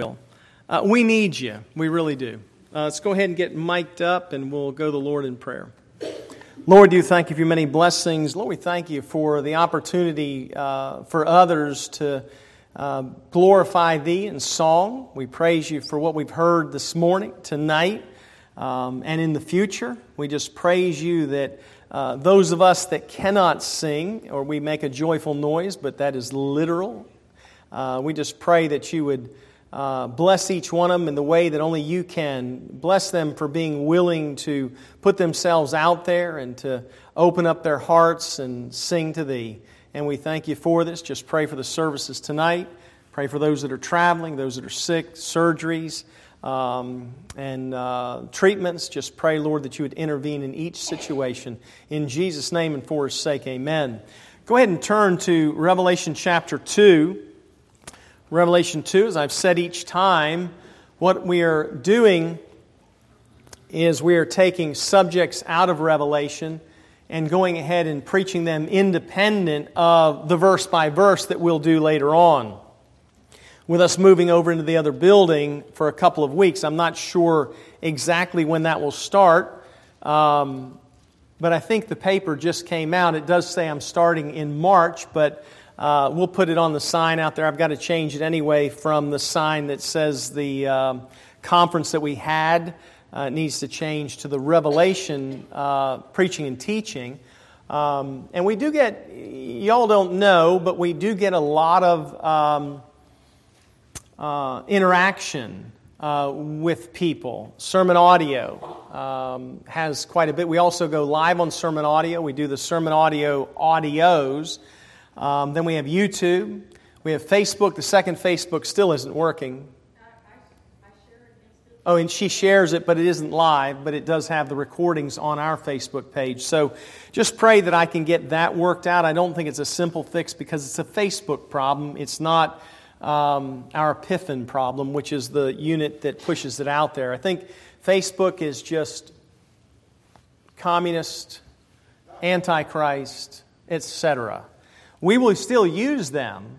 Uh, we need you. We really do. Uh, let's go ahead and get mic'd up and we'll go to the Lord in prayer. Lord, do thank you for your many blessings. Lord, we thank you for the opportunity uh, for others to uh, glorify Thee in song. We praise you for what we've heard this morning, tonight, um, and in the future. We just praise you that uh, those of us that cannot sing, or we make a joyful noise, but that is literal, uh, we just pray that you would. Uh, bless each one of them in the way that only you can. Bless them for being willing to put themselves out there and to open up their hearts and sing to Thee. And we thank you for this. Just pray for the services tonight. Pray for those that are traveling, those that are sick, surgeries, um, and uh, treatments. Just pray, Lord, that you would intervene in each situation. In Jesus' name and for His sake, amen. Go ahead and turn to Revelation chapter 2. Revelation 2, as I've said each time, what we are doing is we are taking subjects out of Revelation and going ahead and preaching them independent of the verse by verse that we'll do later on. With us moving over into the other building for a couple of weeks, I'm not sure exactly when that will start, um, but I think the paper just came out. It does say I'm starting in March, but uh, we'll put it on the sign out there. I've got to change it anyway from the sign that says the um, conference that we had. Uh, needs to change to the Revelation uh, preaching and teaching. Um, and we do get, y'all don't know, but we do get a lot of um, uh, interaction uh, with people. SermonAudio um, has quite a bit. We also go live on SermonAudio. We do the SermonAudio audios. Um, then we have YouTube. We have Facebook. The second Facebook still isn't working. Oh, and she shares it, but it isn't live, but it does have the recordings on our Facebook page. So just pray that I can get that worked out. I don't think it's a simple fix because it's a Facebook problem. It's not um, our Epiphan problem, which is the unit that pushes it out there. I think Facebook is just communist, antichrist, etc. We will still use them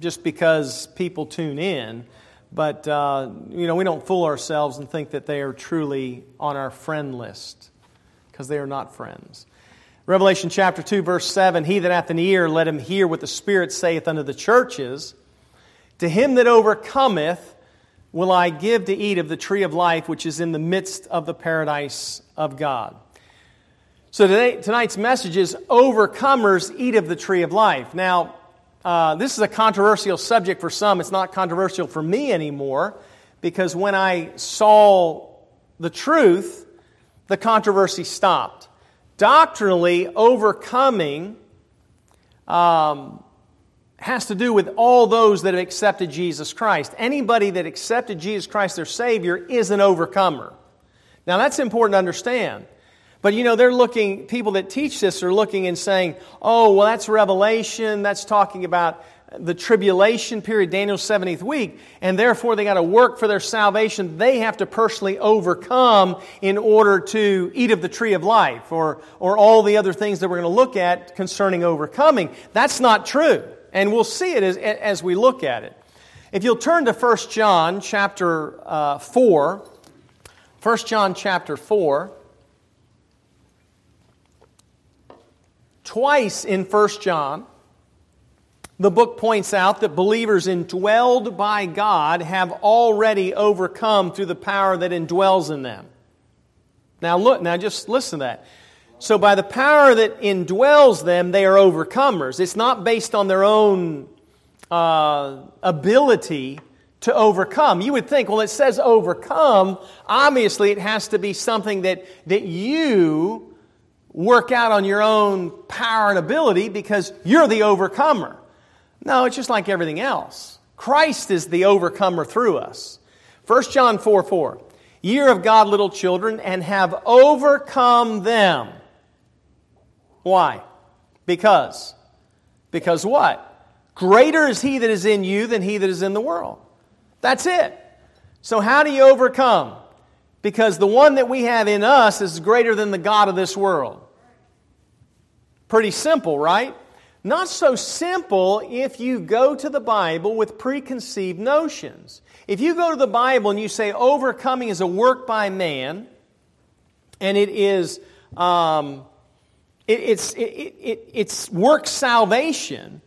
just because people tune in, but uh, you know we don't fool ourselves and think that they are truly on our friend list because they are not friends. Revelation chapter 2, verse 7 He that hath an ear, let him hear what the Spirit saith unto the churches. To him that overcometh, will I give to eat of the tree of life which is in the midst of the paradise of God. So today, tonight's message is Overcomers Eat of the Tree of Life. Now, uh, this is a controversial subject for some. It's not controversial for me anymore because when I saw the truth, the controversy stopped. Doctrinally, overcoming um, has to do with all those that have accepted Jesus Christ. Anybody that accepted Jesus Christ, their Savior, is an overcomer. Now, that's important to understand. But you know, they're looking, people that teach this are looking and saying, oh, well, that's Revelation. That's talking about the tribulation period, Daniel's 70th week, and therefore they got to work for their salvation. They have to personally overcome in order to eat of the tree of life or, or all the other things that we're going to look at concerning overcoming. That's not true. And we'll see it as, as we look at it. If you'll turn to 1 John chapter uh, 4, 1 John chapter 4, Twice in 1 John, the book points out that believers indwelled by God have already overcome through the power that indwells in them. Now, look, now just listen to that. So, by the power that indwells them, they are overcomers. It's not based on their own uh, ability to overcome. You would think, well, it says overcome. Obviously, it has to be something that, that you work out on your own power and ability because you're the overcomer. No, it's just like everything else. Christ is the overcomer through us. 1 John 4 4. Year of God, little children, and have overcome them. Why? Because. Because what? Greater is he that is in you than he that is in the world. That's it. So, how do you overcome? Because the one that we have in us is greater than the God of this world. Pretty simple, right? Not so simple if you go to the Bible with preconceived notions. If you go to the Bible and you say overcoming is a work by man, and it is um, it, it's it, it, it's work salvation,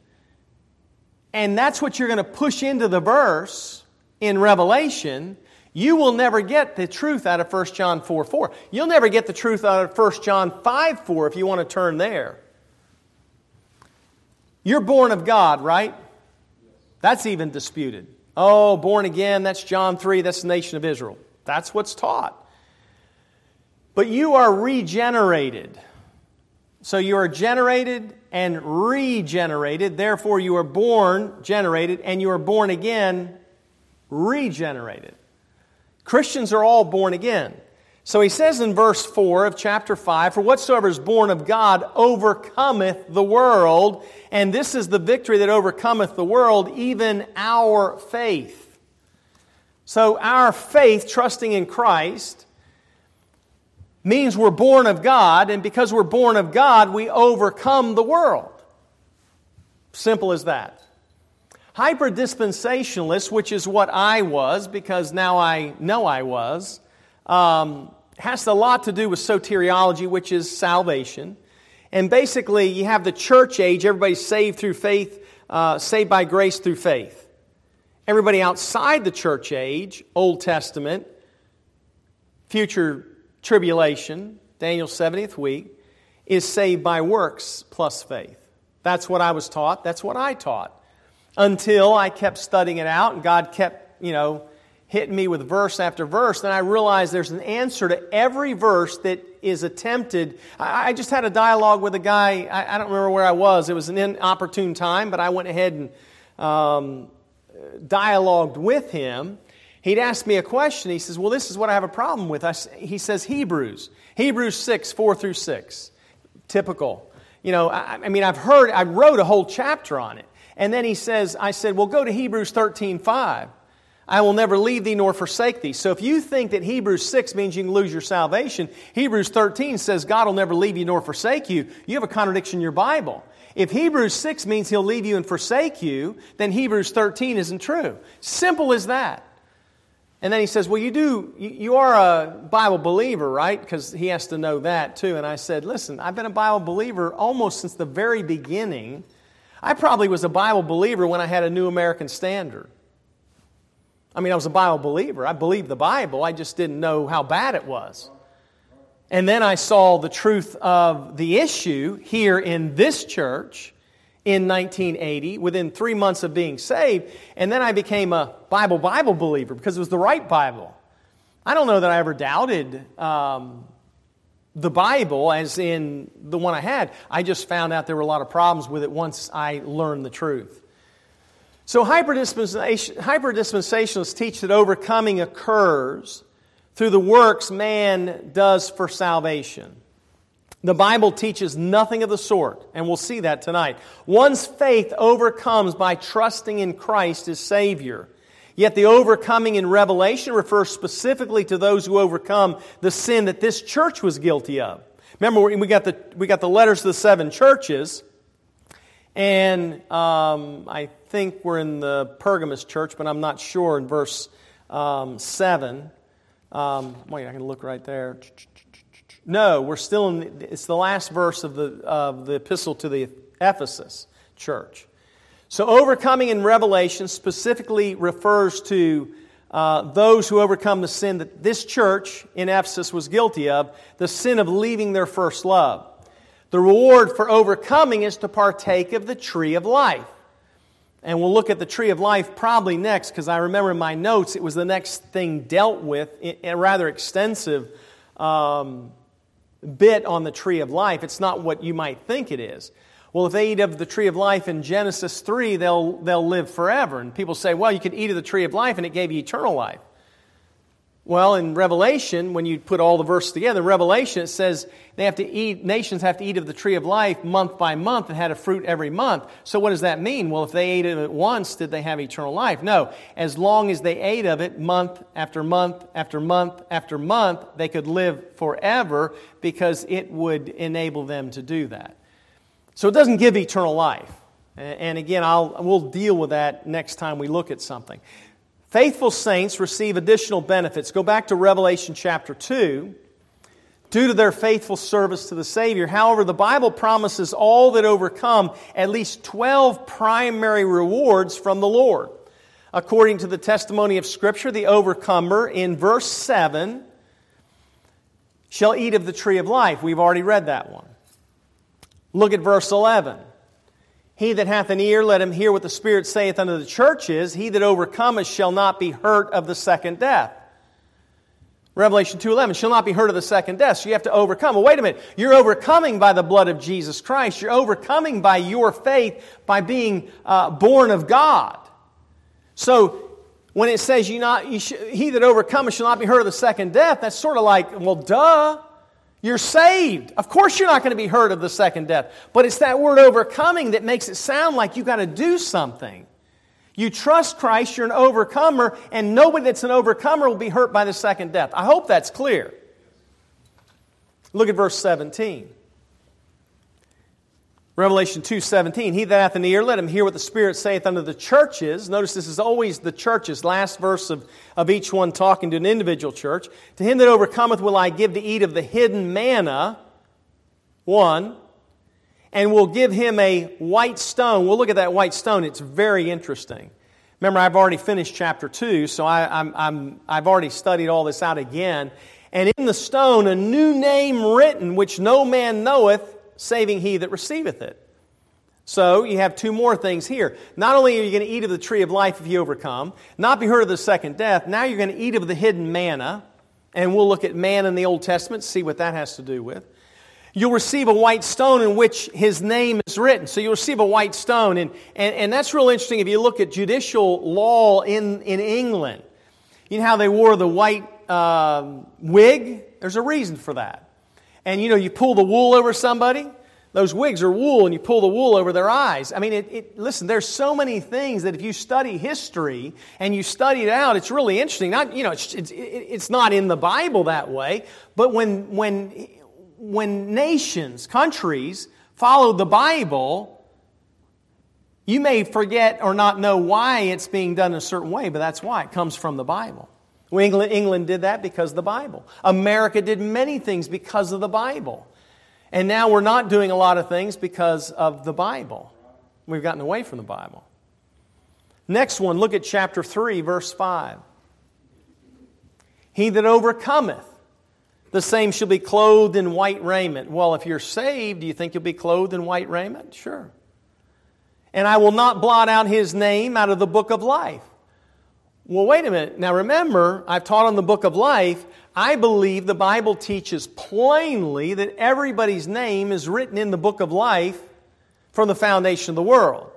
and that's what you're going to push into the verse in Revelation, you will never get the truth out of 1 John 4 4. You'll never get the truth out of 1 John 5 4 if you want to turn there. You're born of God, right? That's even disputed. Oh, born again, that's John 3, that's the nation of Israel. That's what's taught. But you are regenerated. So you are generated and regenerated. Therefore, you are born generated and you are born again regenerated. Christians are all born again. So he says in verse 4 of chapter 5 For whatsoever is born of God overcometh the world, and this is the victory that overcometh the world, even our faith. So our faith, trusting in Christ, means we're born of God, and because we're born of God, we overcome the world. Simple as that. Hyper dispensationalist, which is what I was, because now I know I was, um, has a lot to do with soteriology, which is salvation. And basically, you have the church age, everybody's saved through faith, uh, saved by grace through faith. Everybody outside the church age, Old Testament, future tribulation, Daniel's 70th week, is saved by works plus faith. That's what I was taught. That's what I taught. Until I kept studying it out and God kept, you know, hitting me with verse after verse, then I realized there's an answer to every verse that is attempted. I, I just had a dialogue with a guy, I, I, don't remember where I was. It was an inopportune time, but I went ahead and um, dialogued with him. He'd asked me a question. He says, Well, this is what I have a problem with. I, he says, Hebrews. Hebrews 6, 4 through 6. Typical. You know, I, I mean, I've heard, I wrote a whole chapter on it. And then he says, I said, Well, go to Hebrews 13, 5. I will never leave thee nor forsake thee. So if you think that Hebrews 6 means you can lose your salvation, Hebrews 13 says God will never leave you nor forsake you, you have a contradiction in your Bible. If Hebrews 6 means he'll leave you and forsake you, then Hebrews 13 isn't true. Simple as that. And then he says, Well, you do, you are a Bible believer, right? Because he has to know that too. And I said, Listen, I've been a Bible believer almost since the very beginning. I probably was a Bible believer when I had a New American Standard. I mean, I was a Bible believer. I believed the Bible. I just didn't know how bad it was. And then I saw the truth of the issue here in this church in 1980 within three months of being saved. And then I became a Bible Bible believer because it was the right Bible. I don't know that I ever doubted um, the Bible as in the one I had. I just found out there were a lot of problems with it once I learned the truth. So, hyperdispensationalists teach that overcoming occurs through the works man does for salvation. The Bible teaches nothing of the sort, and we'll see that tonight. One's faith overcomes by trusting in Christ as Savior. Yet the overcoming in Revelation refers specifically to those who overcome the sin that this church was guilty of. Remember, we got the, we got the letters to the seven churches. And um, I think we're in the Pergamos church, but I'm not sure in verse um, 7. Um, wait, I can look right there. No, we're still in, it's the last verse of the, of the epistle to the Ephesus church. So, overcoming in Revelation specifically refers to uh, those who overcome the sin that this church in Ephesus was guilty of, the sin of leaving their first love. The reward for overcoming is to partake of the tree of life. And we'll look at the tree of life probably next because I remember in my notes it was the next thing dealt with a rather extensive um, bit on the tree of life. It's not what you might think it is. Well, if they eat of the tree of life in Genesis 3, they'll, they'll live forever. And people say, well, you could eat of the tree of life and it gave you eternal life. Well, in Revelation, when you put all the verses together, Revelation it says they have to eat, nations have to eat of the tree of life month by month and had a fruit every month. So what does that mean? Well, if they ate of it once, did they have eternal life? No. As long as they ate of it month after month after month after month, they could live forever because it would enable them to do that. So it doesn't give eternal life. And again, I'll, we'll deal with that next time we look at something. Faithful saints receive additional benefits. Go back to Revelation chapter 2. Due to their faithful service to the Savior. However, the Bible promises all that overcome at least 12 primary rewards from the Lord. According to the testimony of Scripture, the overcomer in verse 7 shall eat of the tree of life. We've already read that one. Look at verse 11. He that hath an ear, let him hear what the Spirit saith unto the churches. He that overcometh shall not be hurt of the second death. Revelation 2:11 shall not be hurt of the second death. So you have to overcome. Well, wait a minute. You're overcoming by the blood of Jesus Christ. You're overcoming by your faith, by being uh, born of God. So when it says you not, you sh- he that overcometh shall not be hurt of the second death, that's sort of like, well, duh. You're saved. Of course, you're not going to be hurt of the second death. But it's that word overcoming that makes it sound like you've got to do something. You trust Christ, you're an overcomer, and nobody that's an overcomer will be hurt by the second death. I hope that's clear. Look at verse 17. Revelation 2:17 He that hath an ear let him hear what the Spirit saith unto the churches. Notice this is always the churches, last verse of, of each one talking to an individual church. To him that overcometh will I give to eat of the hidden manna. One and will give him a white stone. We'll look at that white stone. It's very interesting. Remember, I've already finished chapter 2, so I, I'm, I'm, I've already studied all this out again. And in the stone, a new name written, which no man knoweth, saving he that receiveth it. So you have two more things here. Not only are you going to eat of the tree of life if you overcome, not be hurt of the second death, now you're going to eat of the hidden manna. And we'll look at man in the Old Testament, see what that has to do with. You'll receive a white stone in which his name is written. So you'll receive a white stone. And, and, and that's real interesting if you look at judicial law in, in England. You know how they wore the white uh, wig? There's a reason for that. And you know, you pull the wool over somebody, those wigs are wool, and you pull the wool over their eyes. I mean, it, it, listen, there's so many things that if you study history and you study it out, it's really interesting. Not, you know, it's, it's, it's not in the Bible that way, but when, when when nations, countries, follow the Bible, you may forget or not know why it's being done a certain way, but that's why. It comes from the Bible. England, England did that because of the Bible. America did many things because of the Bible. And now we're not doing a lot of things because of the Bible. We've gotten away from the Bible. Next one, look at chapter 3, verse 5. He that overcometh the same shall be clothed in white raiment. Well, if you're saved, do you think you'll be clothed in white raiment? Sure. And I will not blot out his name out of the book of life. Well, wait a minute. Now remember, I've taught on the book of life. I believe the Bible teaches plainly that everybody's name is written in the book of life from the foundation of the world.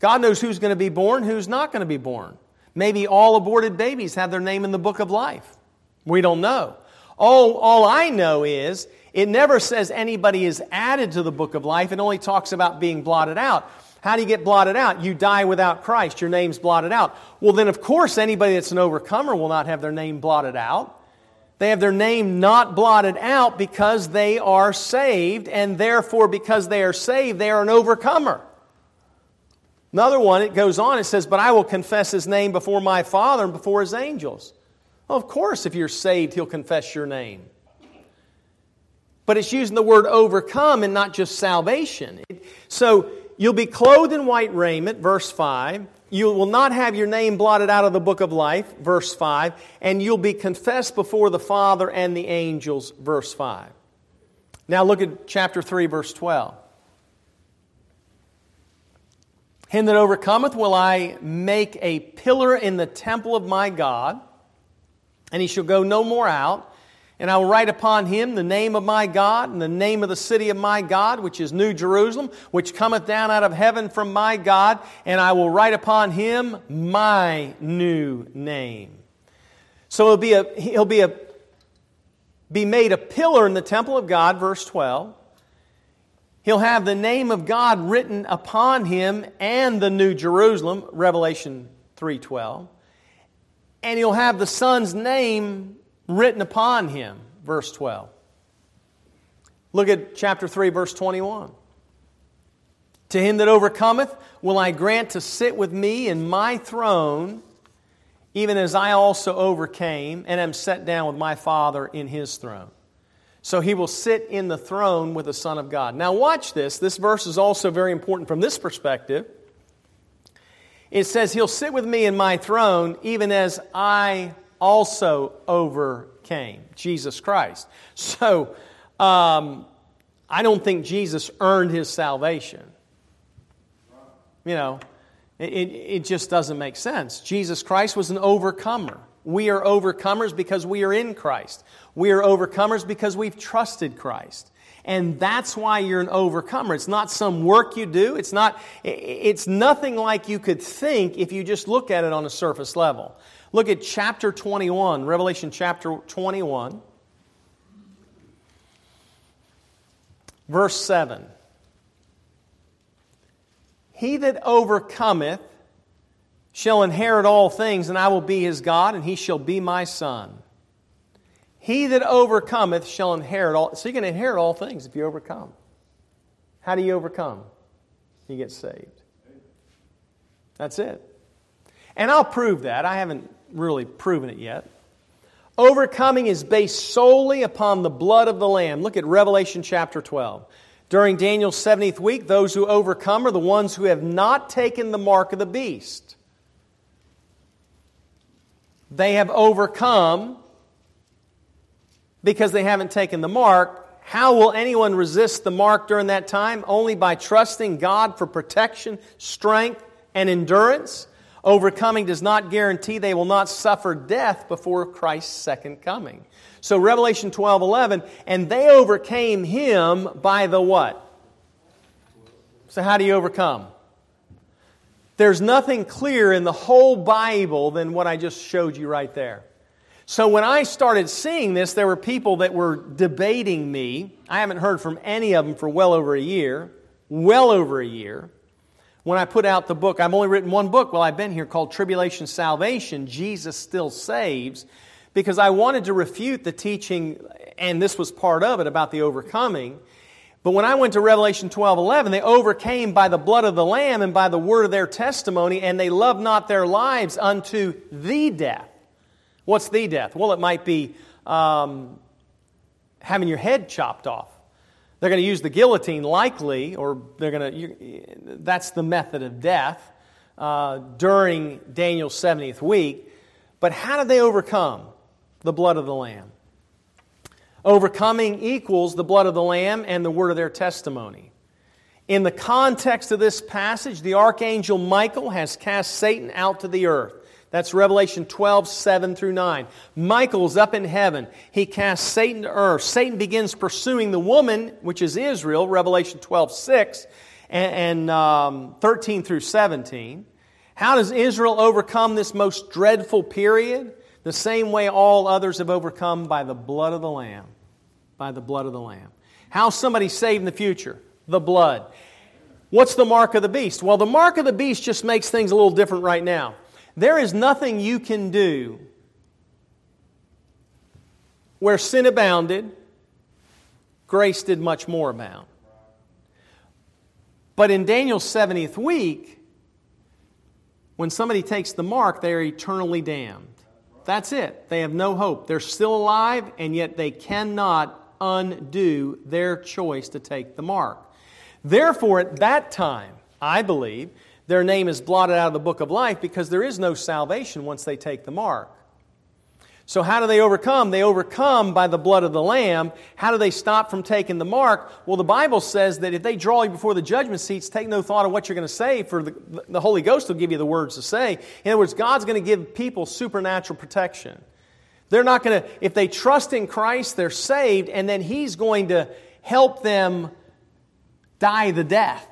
God knows who's going to be born, who's not going to be born. Maybe all aborted babies have their name in the book of life. We don't know. All, all I know is it never says anybody is added to the book of life. It only talks about being blotted out. How do you get blotted out? You die without Christ. Your name's blotted out. Well, then, of course, anybody that's an overcomer will not have their name blotted out. They have their name not blotted out because they are saved, and therefore, because they are saved, they are an overcomer. Another one, it goes on, it says, But I will confess his name before my Father and before his angels. Well, of course, if you're saved, he'll confess your name. But it's using the word overcome and not just salvation. So you'll be clothed in white raiment, verse 5. You will not have your name blotted out of the book of life, verse 5. And you'll be confessed before the Father and the angels, verse 5. Now look at chapter 3, verse 12. Him that overcometh will I make a pillar in the temple of my God and he shall go no more out. And I will write upon him the name of my God and the name of the city of my God, which is New Jerusalem, which cometh down out of heaven from my God. And I will write upon him my new name. So he'll be a, he'll be a, be made a pillar in the temple of God, verse 12. He'll have the name of God written upon him and the New Jerusalem, Revelation 3:12 and he'll have the Son's name written upon him. Verse 12. Look at chapter 3, verse 21. To him that overcometh, will I grant to sit with me in my throne, even as I also overcame and am set down with my Father in his throne. So he will sit in the throne with the Son of God. Now, watch this. This verse is also very important from this perspective. It says, He'll sit with me in my throne, even as I also overcame Jesus Christ. So, um, I don't think Jesus earned his salvation. You know, it, it just doesn't make sense. Jesus Christ was an overcomer. We are overcomers because we are in Christ. We are overcomers because we've trusted Christ. And that's why you're an overcomer. It's not some work you do. It's not, it's nothing like you could think if you just look at it on a surface level. Look at chapter 21, Revelation chapter 21, verse 7. He that overcometh shall inherit all things, and I will be his God, and he shall be my son. He that overcometh shall inherit all. So you can inherit all things if you overcome. How do you overcome? You get saved. That's it. And I'll prove that. I haven't really proven it yet. Overcoming is based solely upon the blood of the Lamb. Look at Revelation chapter 12. During Daniel's 70th week, those who overcome are the ones who have not taken the mark of the beast. They have overcome because they haven't taken the mark. How will anyone resist the mark during that time? Only by trusting God for protection, strength, and endurance. Overcoming does not guarantee they will not suffer death before Christ's second coming. So Revelation 12, 11, and they overcame him by the what? So how do you overcome? There's nothing clear in the whole Bible than what I just showed you right there. So when I started seeing this, there were people that were debating me. I haven't heard from any of them for well over a year. Well over a year. When I put out the book, I've only written one book while I've been here called Tribulation Salvation Jesus Still Saves because I wanted to refute the teaching, and this was part of it, about the overcoming. But when I went to Revelation 12 11, they overcame by the blood of the Lamb and by the word of their testimony, and they loved not their lives unto the death. What's the death? Well, it might be um, having your head chopped off. They're going to use the guillotine, likely, or they're going to, that's the method of death uh, during Daniel's 70th week. But how did they overcome? the blood of the Lamb. Overcoming equals the blood of the Lamb and the word of their testimony. In the context of this passage, the archangel Michael has cast Satan out to the earth. That's Revelation 12, 7 through 9. Michael's up in heaven. He casts Satan to earth. Satan begins pursuing the woman, which is Israel, Revelation 12, 6, and, and um, 13 through 17. How does Israel overcome this most dreadful period? The same way all others have overcome by the blood of the Lamb. By the blood of the Lamb. How somebody saved in the future? The blood. What's the mark of the beast? Well, the mark of the beast just makes things a little different right now. There is nothing you can do where sin abounded, grace did much more abound. But in Daniel's 70th week, when somebody takes the mark, they are eternally damned. That's it. They have no hope. They're still alive, and yet they cannot undo their choice to take the mark. Therefore, at that time, I believe, their name is blotted out of the book of life because there is no salvation once they take the mark. So, how do they overcome? They overcome by the blood of the Lamb. How do they stop from taking the mark? Well, the Bible says that if they draw you before the judgment seats, take no thought of what you're going to say, for the, the Holy Ghost will give you the words to say. In other words, God's going to give people supernatural protection. They're not going to, if they trust in Christ, they're saved, and then He's going to help them die the death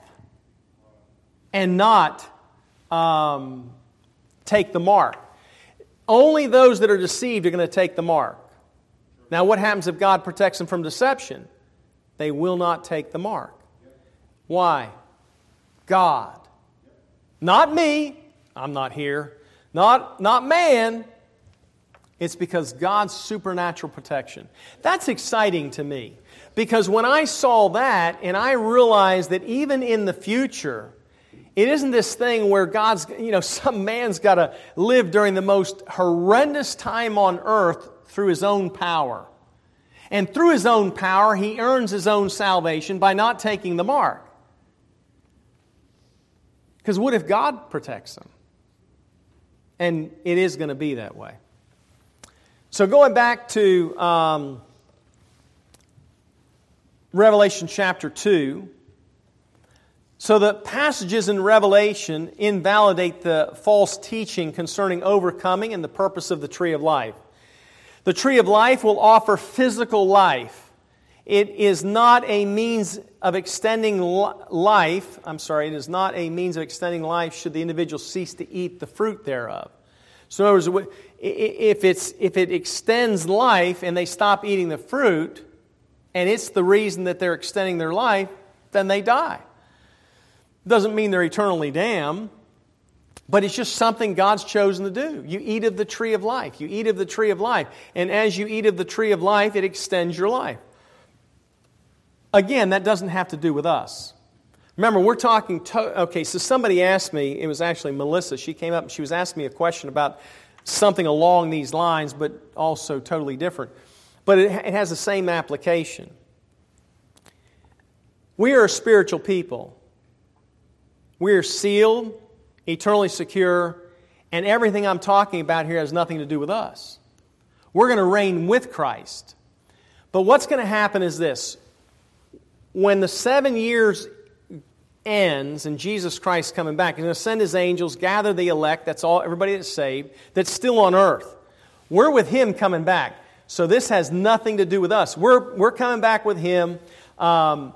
and not um, take the mark. Only those that are deceived are going to take the mark. Now, what happens if God protects them from deception? They will not take the mark. Why? God. Not me. I'm not here. Not, not man. It's because God's supernatural protection. That's exciting to me because when I saw that and I realized that even in the future, it isn't this thing where God's, you know, some man's got to live during the most horrendous time on earth through his own power. And through his own power, he earns his own salvation by not taking the mark. Because what if God protects him? And it is going to be that way. So, going back to um, Revelation chapter 2, so the passages in Revelation invalidate the false teaching concerning overcoming and the purpose of the tree of life. The tree of life will offer physical life. It is not a means of extending life. I'm sorry, it is not a means of extending life should the individual cease to eat the fruit thereof. So, in other words, if, it's, if it extends life and they stop eating the fruit, and it's the reason that they're extending their life, then they die. Doesn't mean they're eternally damned. But it's just something God's chosen to do. You eat of the tree of life. You eat of the tree of life. And as you eat of the tree of life, it extends your life. Again, that doesn't have to do with us. Remember, we're talking. To- okay, so somebody asked me, it was actually Melissa. She came up and she was asking me a question about something along these lines, but also totally different. But it, it has the same application. We are a spiritual people. We are sealed eternally secure, and everything I'm talking about here has nothing to do with us. We're going to reign with Christ. But what's going to happen is this when the seven years ends and Jesus Christ coming back, he's going to send his angels, gather the elect, that's all everybody that's saved, that's still on earth. We're with him coming back. So this has nothing to do with us. We're, we're coming back with him. Um,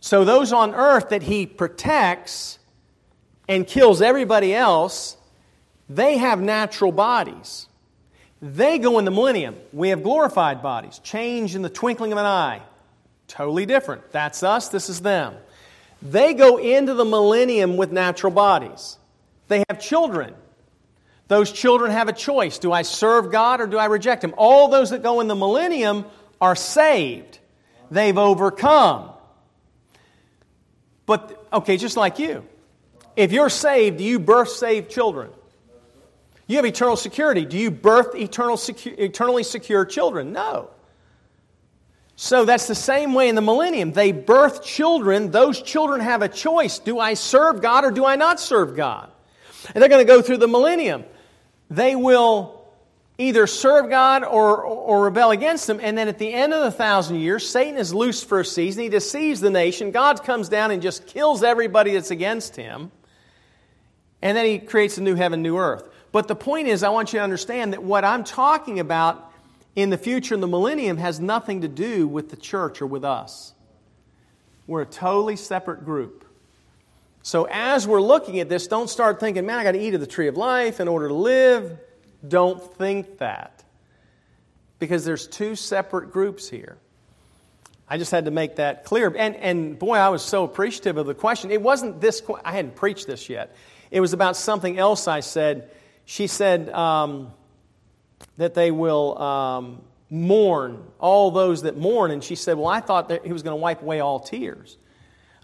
so those on earth that he protects and kills everybody else, they have natural bodies. They go in the millennium. We have glorified bodies, change in the twinkling of an eye. Totally different. That's us, this is them. They go into the millennium with natural bodies. They have children. Those children have a choice. Do I serve God or do I reject Him? All those that go in the millennium are saved. They've overcome. But, okay, just like you. If you're saved, do you birth saved children? You have eternal security. Do you birth eternal secu- eternally secure children? No. So that's the same way in the millennium. They birth children. Those children have a choice. Do I serve God or do I not serve God? And they're going to go through the millennium. They will either serve God or, or rebel against Him. And then at the end of the thousand years, Satan is loose for a season. He deceives the nation. God comes down and just kills everybody that's against Him. And then he creates a new heaven, new earth. But the point is, I want you to understand that what I'm talking about in the future in the millennium has nothing to do with the church or with us. We're a totally separate group. So as we're looking at this, don't start thinking, man, I got to eat of the tree of life in order to live. Don't think that. Because there's two separate groups here. I just had to make that clear. And, and boy, I was so appreciative of the question. It wasn't this, I hadn't preached this yet. It was about something else I said. She said um, that they will um, mourn, all those that mourn. And she said, Well, I thought that he was going to wipe away all tears.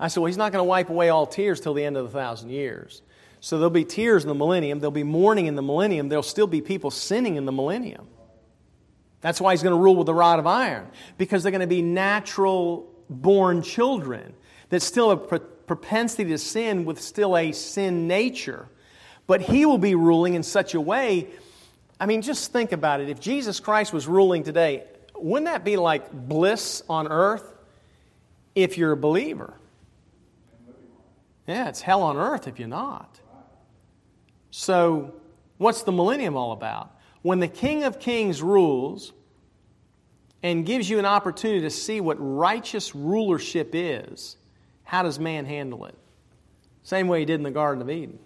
I said, Well, he's not going to wipe away all tears till the end of the thousand years. So there'll be tears in the millennium, there'll be mourning in the millennium, there'll still be people sinning in the millennium. That's why he's going to rule with the rod of iron, because they're going to be natural born children that still have propensity to sin with still a sin nature. But he will be ruling in such a way. I mean, just think about it. If Jesus Christ was ruling today, wouldn't that be like bliss on earth if you're a believer? Yeah, it's hell on earth if you're not. So, what's the millennium all about? When the King of Kings rules and gives you an opportunity to see what righteous rulership is, how does man handle it? Same way he did in the Garden of Eden.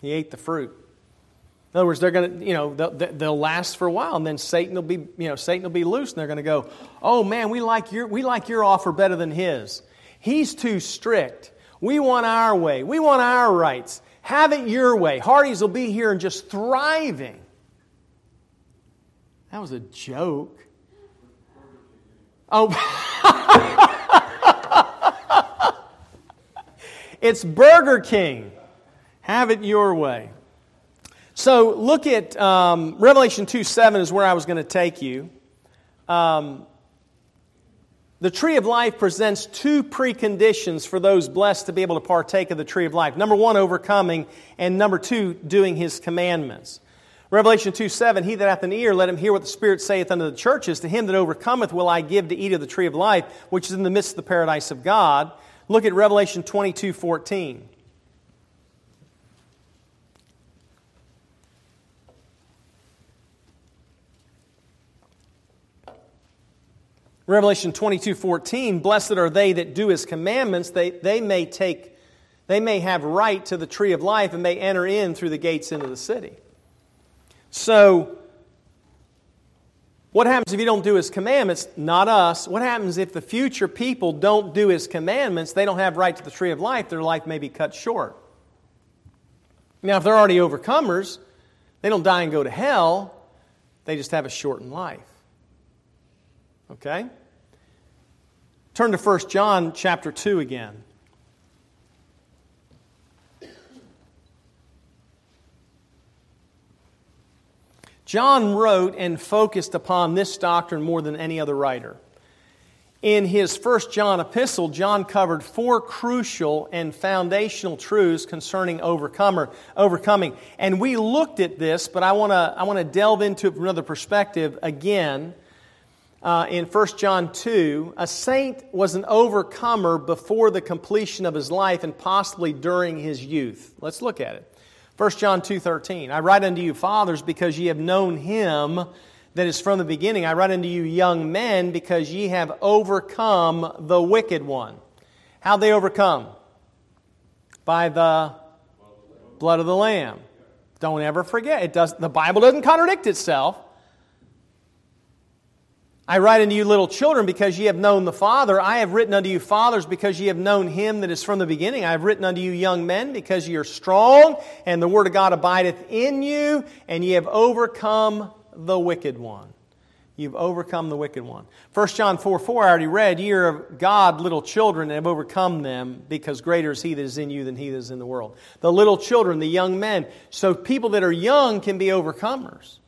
He ate the fruit. In other words, they're going to, you know, they'll, they'll, last for a while, and then Satan will be, you know, Satan will be loose, and they're going to go, "Oh man, we like your, we like your offer better than his. He's too strict. We want our way. We want our rights. Have it your way. Hardee's will be here and just thriving." That was a joke. Oh. it's Burger King. Have it your way. So look at um, Revelation 2 7 is where I was going to take you. Um, the tree of life presents two preconditions for those blessed to be able to partake of the tree of life. Number one, overcoming, and number two, doing his commandments. Revelation 2 7, He that hath an ear, let him hear what the Spirit saith unto the churches. To him that overcometh will I give to eat of the tree of life, which is in the midst of the paradise of God. Look at Revelation 22 14. Revelation 22 14, blessed are they that do his commandments, they, they may take, they may have right to the tree of life and may enter in through the gates into the city. So, what happens if you don't do his commandments? Not us. What happens if the future people don't do his commandments? They don't have right to the tree of life. Their life may be cut short. Now, if they're already overcomers, they don't die and go to hell. They just have a shortened life. Okay? Turn to 1 John chapter 2 again. John wrote and focused upon this doctrine more than any other writer. In his first John epistle, John covered four crucial and foundational truths concerning overcomer, overcoming. And we looked at this, but I want to I wanna delve into it from another perspective again. Uh, in 1 John 2, a saint was an overcomer before the completion of his life and possibly during his youth. Let's look at it. 1 John 2:13 I write unto you fathers because ye have known him that is from the beginning I write unto you young men because ye have overcome the wicked one. How they overcome? By the blood of the lamb. Don't ever forget it does the Bible doesn't contradict itself. I write unto you, little children, because ye have known the Father. I have written unto you, fathers, because ye have known him that is from the beginning. I have written unto you, young men, because ye are strong, and the word of God abideth in you, and ye have overcome the wicked one. You've overcome the wicked one. 1 John 4 4, I already read, Ye are of God, little children, and have overcome them, because greater is he that is in you than he that is in the world. The little children, the young men. So people that are young can be overcomers.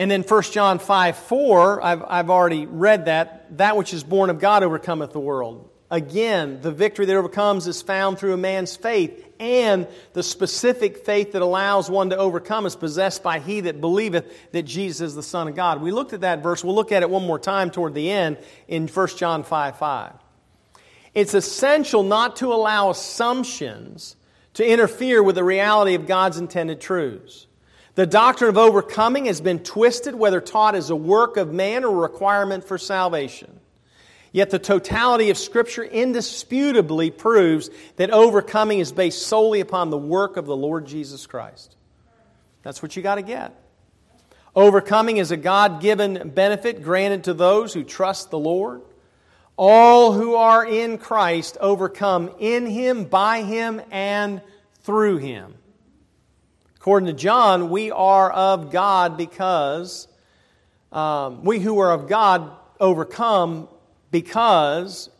And then 1 John 5 4, I've, I've already read that. That which is born of God overcometh the world. Again, the victory that overcomes is found through a man's faith, and the specific faith that allows one to overcome is possessed by he that believeth that Jesus is the Son of God. We looked at that verse. We'll look at it one more time toward the end in 1 John 5 5. It's essential not to allow assumptions to interfere with the reality of God's intended truths. The doctrine of overcoming has been twisted, whether taught as a work of man or a requirement for salvation. Yet the totality of Scripture indisputably proves that overcoming is based solely upon the work of the Lord Jesus Christ. That's what you got to get. Overcoming is a God given benefit granted to those who trust the Lord. All who are in Christ overcome in Him, by Him, and through Him. According to John, we are of God because um, we who are of God overcome because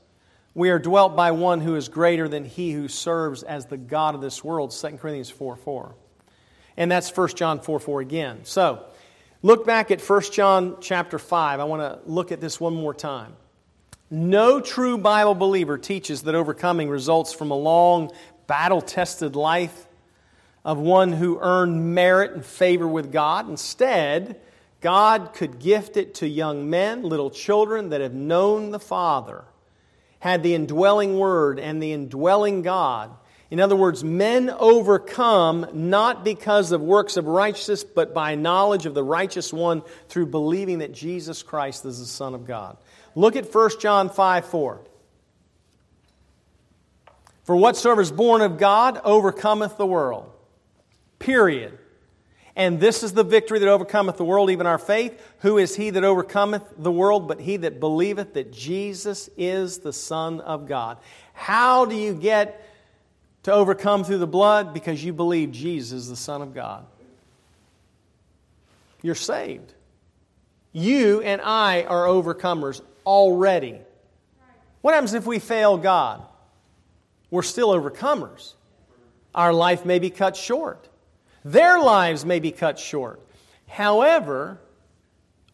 we are dwelt by one who is greater than he who serves as the God of this world, 2 Corinthians 4 4. And that's 1 John 4 4 again. So, look back at 1 John chapter 5. I want to look at this one more time. No true Bible believer teaches that overcoming results from a long, battle tested life of one who earned merit and favor with God. Instead, God could gift it to young men, little children that have known the Father, had the indwelling Word and the indwelling God. In other words, men overcome not because of works of righteousness, but by knowledge of the righteous one through believing that Jesus Christ is the Son of God. Look at 1 John 5 4. For whatsoever is born of God overcometh the world. Period. And this is the victory that overcometh the world, even our faith. Who is he that overcometh the world but he that believeth that Jesus is the Son of God? How do you get to overcome through the blood? Because you believe Jesus is the Son of God. you're saved. You and I are overcomers already. What happens if we fail God? We're still overcomers. Our life may be cut short. Their lives may be cut short. However,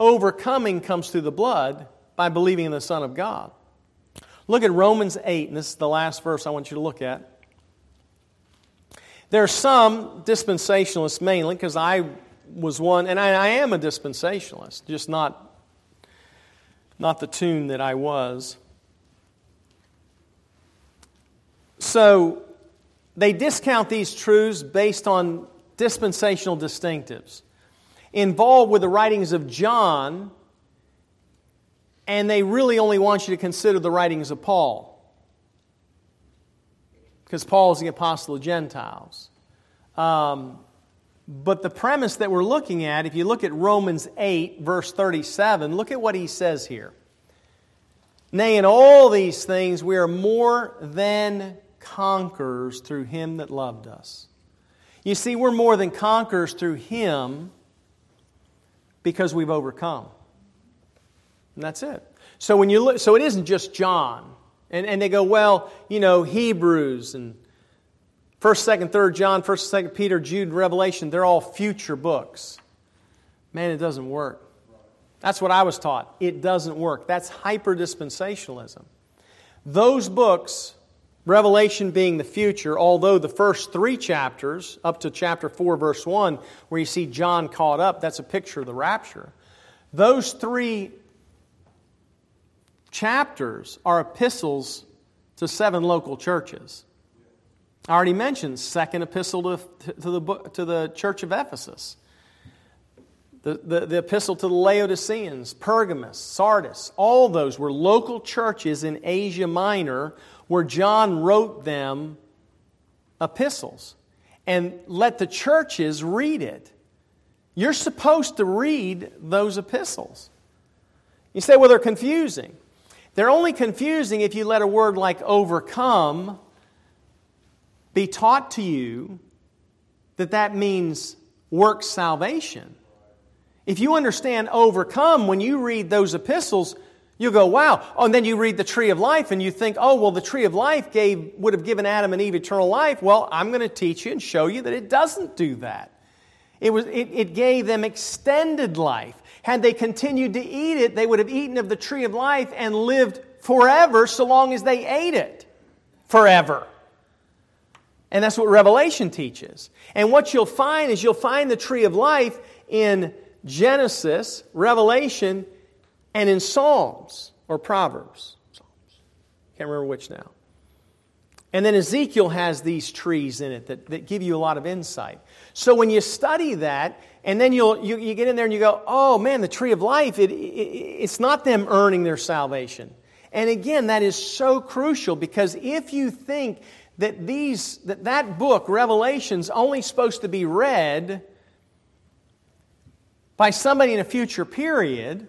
overcoming comes through the blood by believing in the Son of God. Look at Romans 8, and this is the last verse I want you to look at. There are some dispensationalists mainly, because I was one, and I, I, am a dispensationalist, just not, not the tune that I was. So they discount these truths based on dispensational distinctives involved with the writings of John, and they really only want you to consider the writings of Paul. Because Paul is the apostle of Gentiles. Um, but the premise that we're looking at, if you look at Romans 8, verse 37, look at what he says here. Nay, in all these things we are more than conquerors through him that loved us. You see, we're more than conquerors through him because we've overcome. And that's it. So when you look, so it isn't just John. And, and they go, well, you know, Hebrews and 1st, 2nd, 3rd John, 1st, 2nd Peter, Jude, Revelation, they're all future books. Man, it doesn't work. That's what I was taught. It doesn't work. That's hyper dispensationalism. Those books, Revelation being the future, although the first three chapters, up to chapter 4, verse 1, where you see John caught up, that's a picture of the rapture. Those three chapters are epistles to seven local churches. I already mentioned second epistle to, to, the, book, to the church of Ephesus, the, the, the epistle to the Laodiceans, Pergamos, Sardis. All those were local churches in Asia Minor where John wrote them epistles and let the churches read it. You're supposed to read those epistles. You say, well, they're confusing. They're only confusing if you let a word like overcome be taught to you that that means work salvation. If you understand overcome when you read those epistles, you'll go, wow. Oh, and then you read the tree of life and you think, oh, well, the tree of life gave, would have given Adam and Eve eternal life. Well, I'm going to teach you and show you that it doesn't do that. It, was, it, it gave them extended life. Had they continued to eat it, they would have eaten of the tree of life and lived forever so long as they ate it. Forever. And that's what Revelation teaches. And what you'll find is you'll find the tree of life in Genesis, Revelation, and in Psalms or Proverbs. Psalms. Can't remember which now. And then Ezekiel has these trees in it that, that give you a lot of insight. So when you study that, and then you'll, you, you get in there and you go, oh man, the tree of life, it, it, it's not them earning their salvation. And again, that is so crucial because if you think that these that, that book, Revelation's only supposed to be read by somebody in a future period,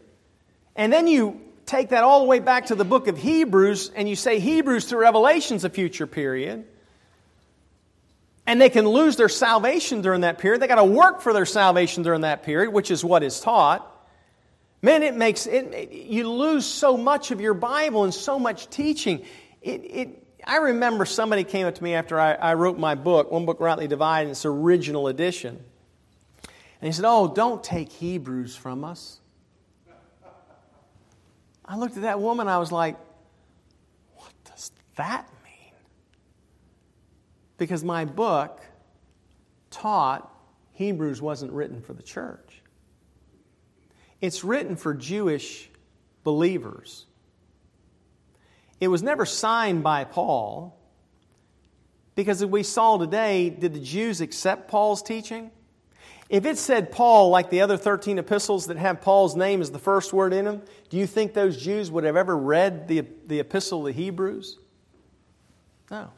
and then you take that all the way back to the book of Hebrews and you say Hebrews through Revelation's a future period, and they can lose their salvation during that period. They got to work for their salvation during that period, which is what is taught. Man, it makes it, you lose so much of your Bible and so much teaching. It, it, I remember somebody came up to me after I, I wrote my book, One Book Rightly Divided, its original edition. And he said, Oh, don't take Hebrews from us. I looked at that woman, I was like, What does that mean? Because my book taught Hebrews wasn't written for the church, it's written for Jewish believers. It was never signed by Paul because we saw today, did the Jews accept Paul's teaching? If it said Paul, like the other 13 epistles that have Paul's name as the first word in them, do you think those Jews would have ever read the, the epistle the Hebrews? No.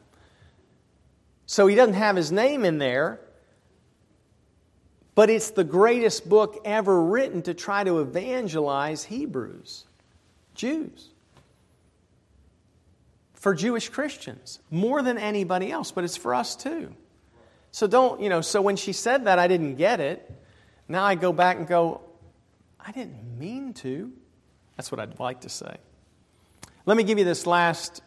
So he doesn't have his name in there, but it's the greatest book ever written to try to evangelize Hebrews, Jews for Jewish Christians more than anybody else, but it's for us too. So don't, you know, so when she said that, I didn't get it. Now I go back and go, I didn't mean to. That's what I'd like to say. Let me give you this last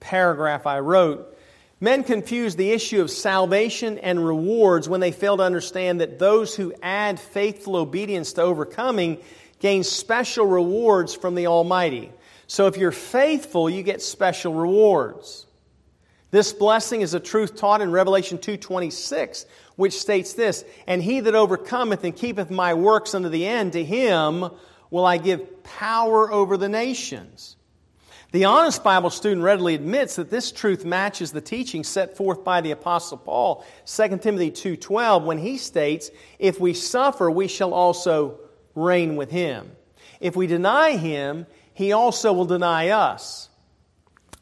paragraph I wrote. Men confuse the issue of salvation and rewards when they fail to understand that those who add faithful obedience to overcoming gain special rewards from the Almighty. So if you're faithful, you get special rewards. This blessing is a truth taught in Revelation 2:26, which states this, "And he that overcometh and keepeth my works unto the end, to him will I give power over the nations." The honest Bible student readily admits that this truth matches the teaching set forth by the apostle Paul, 2 Timothy 2:12, when he states, "If we suffer, we shall also reign with him. If we deny him, he also will deny us."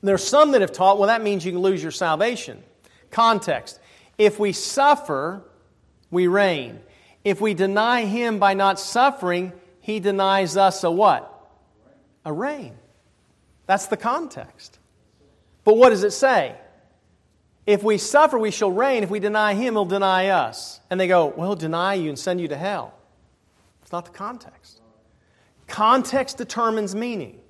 There's some that have taught, well, that means you can lose your salvation. Context. If we suffer, we reign. If we deny him by not suffering, he denies us a what? A reign. That's the context. But what does it say? If we suffer, we shall reign. If we deny him, he'll deny us. And they go, well, he'll deny you and send you to hell. It's not the context. Context determines meaning.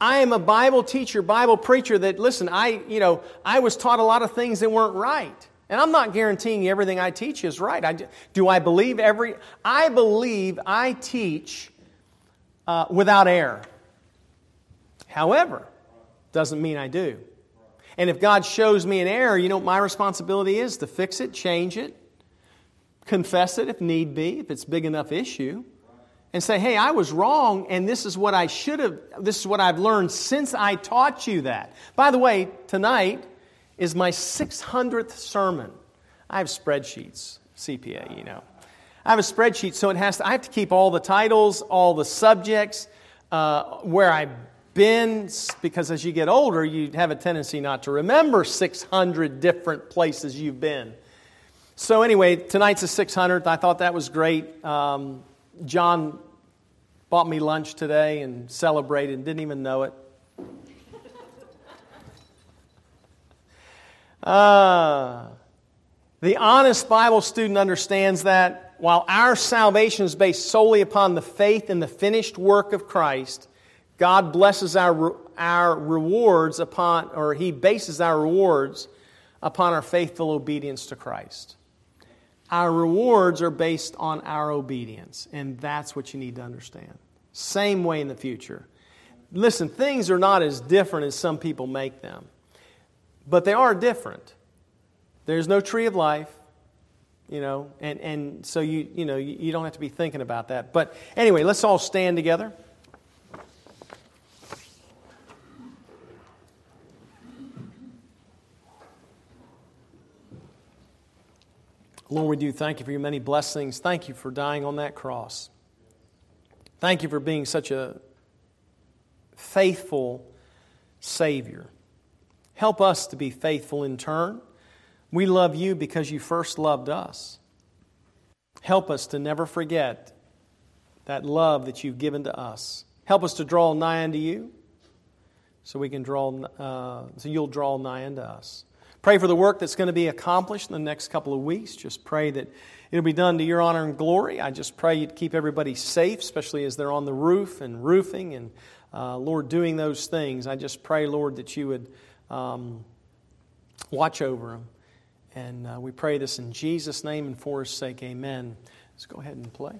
I am a Bible teacher, Bible preacher that, listen, I, you know, I was taught a lot of things that weren't right. And I'm not guaranteeing everything I teach is right. I, do I believe every, I believe I teach uh, without error. However, doesn't mean I do. And if God shows me an error, you know what my responsibility is? To fix it, change it, confess it if need be, if it's big enough issue, and say, hey, I was wrong, and this is what I should have, this is what I've learned since I taught you that. By the way, tonight is my 600th sermon. I have spreadsheets, CPA, you know. I have a spreadsheet, so it has to, I have to keep all the titles, all the subjects, uh, where I've been, because as you get older, you have a tendency not to remember 600 different places you've been. So, anyway, tonight's the 600th. I thought that was great. Um, John bought me lunch today and celebrated and didn't even know it. Uh, the honest Bible student understands that while our salvation is based solely upon the faith in the finished work of Christ, God blesses our, our rewards upon, or He bases our rewards upon our faithful obedience to Christ. Our rewards are based on our obedience, and that's what you need to understand. Same way in the future. Listen, things are not as different as some people make them, but they are different. There's no tree of life, you know, and, and so you, you know, you, you don't have to be thinking about that. But anyway, let's all stand together. Lord, we do thank you for your many blessings. Thank you for dying on that cross. Thank you for being such a faithful Savior. Help us to be faithful in turn. We love you because you first loved us. Help us to never forget that love that you've given to us. Help us to draw nigh unto you so we can draw, uh, so you'll draw nigh unto us. Pray for the work that's going to be accomplished in the next couple of weeks. Just pray that it'll be done to your honor and glory. I just pray you'd keep everybody safe, especially as they're on the roof and roofing and, uh, Lord, doing those things. I just pray, Lord, that you would um, watch over them. And uh, we pray this in Jesus' name and for his sake. Amen. Let's go ahead and play.